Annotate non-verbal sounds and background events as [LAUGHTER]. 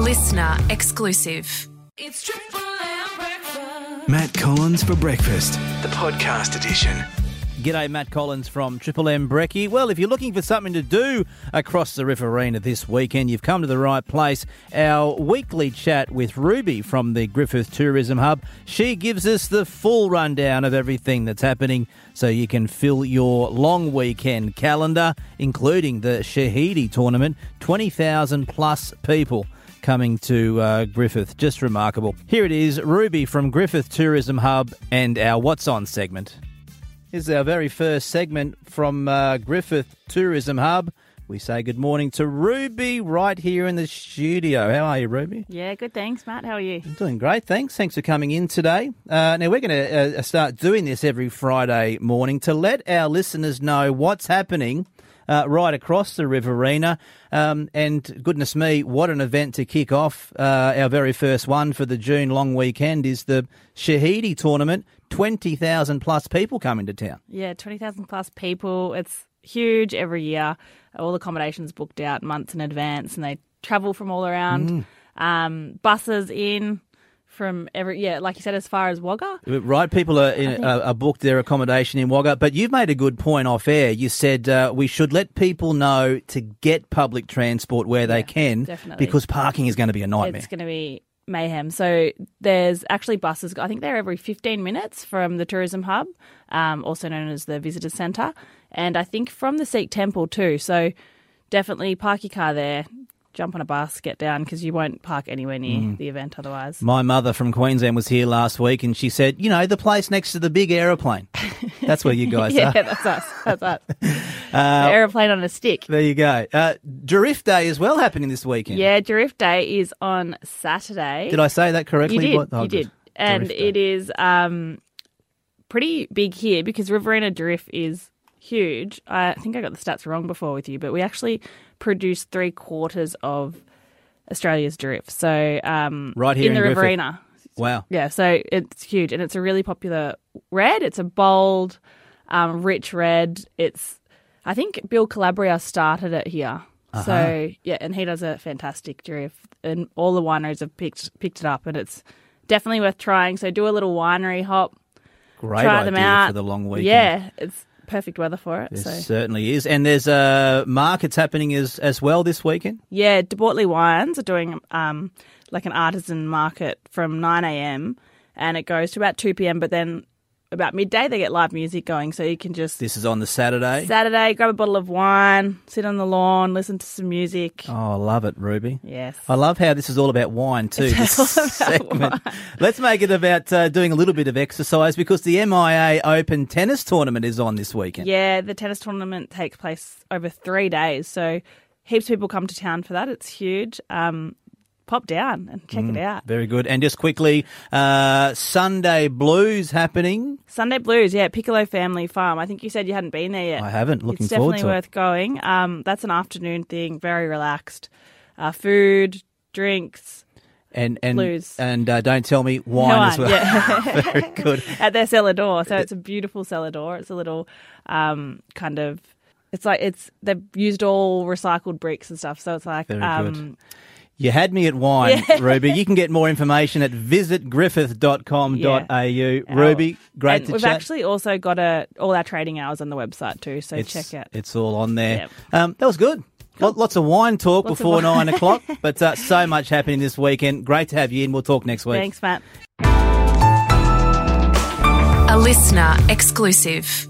listener exclusive. It's Triple M breakfast. Matt Collins for breakfast, the podcast edition. G'day, Matt Collins from Triple M Brekkie. Well, if you're looking for something to do across the Riverina this weekend, you've come to the right place. Our weekly chat with Ruby from the Griffith Tourism Hub. She gives us the full rundown of everything that's happening so you can fill your long weekend calendar, including the Shaheedi tournament. 20,000 plus people coming to uh, Griffith. Just remarkable. Here it is Ruby from Griffith Tourism Hub and our What's On segment. Is our very first segment from uh, Griffith Tourism Hub. We say good morning to Ruby right here in the studio. How are you, Ruby? Yeah, good. Thanks, Matt. How are you? I'm doing great, thanks. Thanks for coming in today. Uh, now, we're going to uh, start doing this every Friday morning to let our listeners know what's happening uh, right across the Riverina. Um, and goodness me, what an event to kick off uh, our very first one for the June long weekend is the Shaheedi tournament. 20,000 plus people coming to town. Yeah, 20,000 plus people. It's huge every year. All accommodations booked out months in advance and they travel from all around. Um, buses in from every, yeah, like you said, as far as Wagga. Right, people are, in, are, are booked their accommodation in Wagga, but you've made a good point off air. You said uh, we should let people know to get public transport where they can, definitely. because parking is going to be a nightmare. It's going to be mayhem. So there's actually buses. I think they're every 15 minutes from the tourism hub, um, also known as the visitor centre, and I think from the Sikh temple too. So definitely park your car there, jump on a bus, get down because you won't park anywhere near Mm. the event otherwise. My mother from Queensland was here last week, and she said, "You know, the place next to the big aeroplane. [LAUGHS] That's where you guys yeah, are." Yeah, that's us. That's us. [LAUGHS] Uh, aeroplane on a stick. There you go. Uh, Durif Day as well happening this weekend. Yeah, Durif Day is on Saturday. Did I say that correctly? You did. What- oh, you did. And it is um, pretty big here because Riverina Durif is huge. I think I got the stats wrong before with you, but we actually produce three quarters of Australia's Durif. So um, Right here in the in Griffith. Riverina. Wow. Yeah, so it's huge and it's a really popular red. It's a bold, um, rich red. It's, I think Bill Calabria started it here. Uh-huh. So yeah, and he does a fantastic Durif, and all the wineries have picked picked it up, and it's definitely worth trying. So do a little winery hop, Great try idea them out for the long weekend. Yeah, it's perfect weather for it. There so certainly is. And there's uh, markets happening as, as well this weekend. Yeah, De Bortoli Wines are doing um, like an artisan market from 9 a.m. and it goes to about 2 p.m. But then about midday they get live music going, so you can just This is on the Saturday. Saturday grab a bottle of wine, sit on the lawn, listen to some music. oh, I love it, Ruby. Yes. I love how this is all about wine too. It's this [LAUGHS] all about segment. Let's make it about uh, doing a little bit of exercise because the MIA Open Tennis Tournament is on this weekend. Yeah, the tennis tournament takes place over three days, so heaps of people come to town for that. It's huge. Um, pop down and check Mm. it out. Very good. And just quickly, uh, Sunday Blues happening. Sunday Blues, yeah, Piccolo Family Farm. I think you said you hadn't been there yet. I haven't. Looking it's forward to it. definitely worth going. Um, that's an afternoon thing, very relaxed. Uh, food, drinks And and Blues. and uh, don't tell me wine No as well. yeah. [LAUGHS] Very good. [LAUGHS] at their cellar door. So it's a beautiful cellar door. It's a little um, kind of. It's like it's they've used all recycled bricks and stuff. So it's like Very um, good. You had me at wine, Yeah. Ruby. You can get more [LAUGHS] information at visitgriffith.com.au. Yeah. Ruby, great and to we've chat. actually also got a all our trading hours on the website too. So it's, check out. It's all on there. Yep. Um, that was good. Lot- Lots of wine talk Lots before wine. nine o'clock, [LAUGHS] but uh, so much happening this weekend. Great to have you in. We'll talk next week. Thanks, Matt. A listener exclusive.